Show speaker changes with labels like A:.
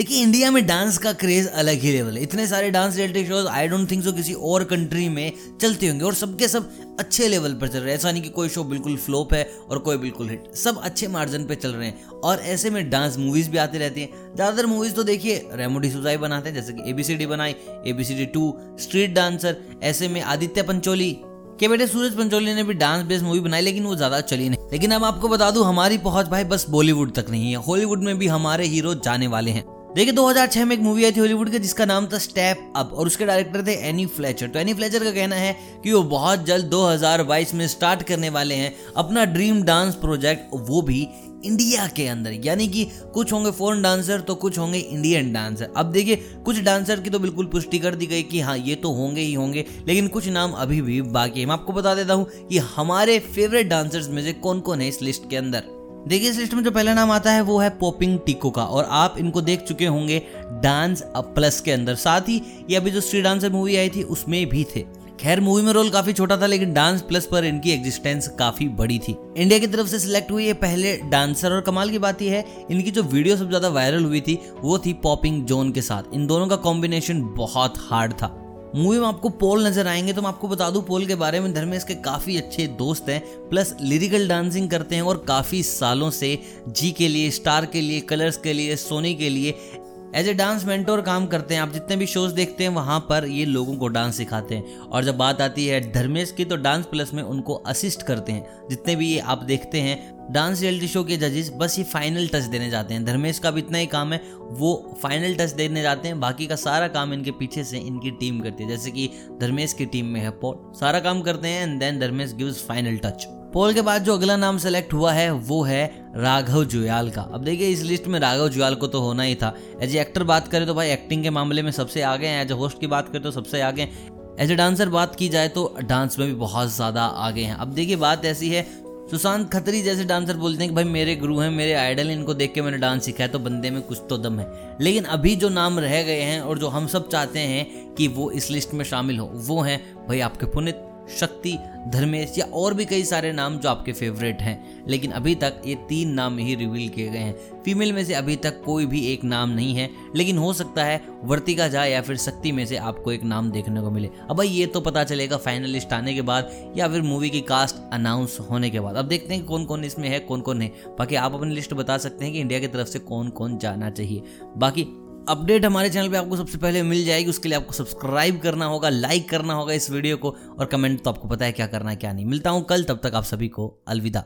A: देखिए इंडिया में डांस का क्रेज अलग ही लेवल है। इतने सारे dance reality shows I don't think so किसी और कंट्री में चलते होंगे और सबके सब अच्छे लेवल पर चल रहे हैं। ऐसा नहीं कि कोई शो बिल्कुल फ्लोप है और कोई बिल्कुल हिट सब अच्छे मार्जिन पे चल रहे हैं और ऐसे में डांस मूवीज़ भी आती रहती हैं। ज़्यादातर मूवीज़ तो देखिए रेमोडी सुजाई बनाते हैं, जैसे कि एबीसीडी बनाई एबीसीडी टू स्ट्रीट डांसर ऐसे में आदित्य पंचोली के बेटे सूरज पंचोली ने भी डांस बेस्ड मूवी बनाई, लेकिन वो ज़्यादा चली नहीं। लेकिन अब आपको बता दूँ, हमारी पहुँच भाई बस बॉलीवुड तक नहीं है। हॉलीवुड में भी हमारे हीरो जाने वाले हैं। देखिए 2006 में एक मूवी आई थी हॉलीवुड के, जिसका नाम था स्टेप अप और उसके डायरेक्टर थे एनी फ्लेचर तो एनी फ्लेचर का कहना है कि वो बहुत जल्द 2022 में स्टार्ट करने वाले हैं अपना ड्रीम डांस प्रोजेक्ट वो भी इंडिया के अंदर। यानी कि कुछ होंगे फॉरन डांसर तो कुछ होंगे इंडियन डांसर अब देखिए, कुछ डांसर की तो बिल्कुल पुष्टि कर दी गई कि हाँ ये तो होंगे ही होंगे, लेकिन कुछ नाम अभी भी बाकी है। मैं आपको बता देता हूँ कि हमारे फेवरेट डांसर्स में से कौन कौन है इस लिस्ट के अंदर? देखिए इस लिस्ट में जो पहला नाम आता है, वो है पॉपिंग टिको का, और आप इनको देख चुके होंगे डांस प्लस के अंदर। साथ ही ये अभी जो स्ट्रीट डांसर मूवी आई थी, उसमें भी थे। खैर, मूवी में रोल काफ़ी छोटा था, लेकिन डांस प्लस पर इनकी एग्जिस्टेंस काफ़ी बड़ी थी। इंडिया की तरफ़ से सिलेक्ट हुई ये पहले डांसर, और कमाल की बात यह है, इनकी जो वीडियो सबसे ज़्यादा वायरल हुई थी, वो थी पॉपिंग जोन के साथ। इन दोनों का कॉम्बिनेशन बहुत हार्ड था। मूवी में आपको पोल नज़र आएँगे तो मैं आपको बता दूँ, पोल के बारे में धर्मेश के काफ़ी अच्छे दोस्त हैं, प्लस लिरिकल डांसिंग करते हैं और काफ़ी सालों से जी के लिए स्टार के लिए कलर्स के लिए, सोनी के लिए एज ए डांस मेंटोर काम करते हैं, आप जितने भी शोज़ देखते हैं, वहाँ पर ये लोगों को डांस सिखाते हैं। और जब बात आती है धर्मेश की तो डांस प्लस में उनको असिस्ट करते हैं। जितने भी ये आप देखते हैं डांस रियलिटी शो के जजेस बस ये फाइनल टच देने जाते हैं। धर्मेश का भी इतना ही काम है, वो फाइनल टच देने जाते हैं। बाकी का सारा काम इनके पीछे से इनकी टीम करती है। जैसे कि धर्मेश की टीम में है पॉल सारा काम करते हैं and then Dharmesh gives final touch poll के बाद जो अगला नाम सेलेक्ट हुआ है, वो है राघव जुयाल का। अब देखिए, इस लिस्ट में राघव जुयाल को तो होना ही था। एज ए एक्टर बात करें तो भाई एक्टिंग के मामले में सबसे आगे हैं। एज ए होस्ट की बात करें तो सबसे आगे एज ए डांसर बात की जाए तो डांस में भी बहुत ज़्यादा आगे हैं। अब देखिए, बात ऐसी है, सुशांत खत्री जैसे डांसर बोलते हैं कि भाई, मेरे गुरु हैं, मेरे आइडल हैं, इनको देख के मैंने डांस सीखा है तो बंदे में कुछ तो दम है। लेकिन अभी जो नाम रह गए हैं और जो हम सब चाहते हैं कि वो इस लिस्ट में शामिल हो, वो हैं भाई आपके पुनित। शक्ति, धर्मेश या और भी कई सारे नाम जो आपके फेवरेट हैं। लेकिन अभी तक ये तीन नाम ही रिवील किए गए हैं। फीमेल में से अभी तक कोई भी एक नाम नहीं है, लेकिन हो सकता है वर्तिका झा या फिर शक्ति में से आपको एक नाम देखने को मिले। अब भाई, ये तो पता चलेगा फाइनलिस्ट आने के बाद या फिर मूवी की कास्ट अनाउंस होने के बाद। अब देखते हैं कौन कौन इसमें है कौन कौन नहीं। बाकी आप अपनी लिस्ट बता सकते हैं कि इंडिया की तरफ़ से कौन कौन जाना चाहिए। बाकी अपडेट हमारे चैनल पे आपको सबसे पहले मिल जाएगी, उसके लिए आपको सब्सक्राइब करना होगा लाइक करना होगा इस वीडियो को, और कमेंट तो आपको पता है क्या करना है, क्या नहीं। मिलता हूँ कल, तब तक आप सभी को अलविदा।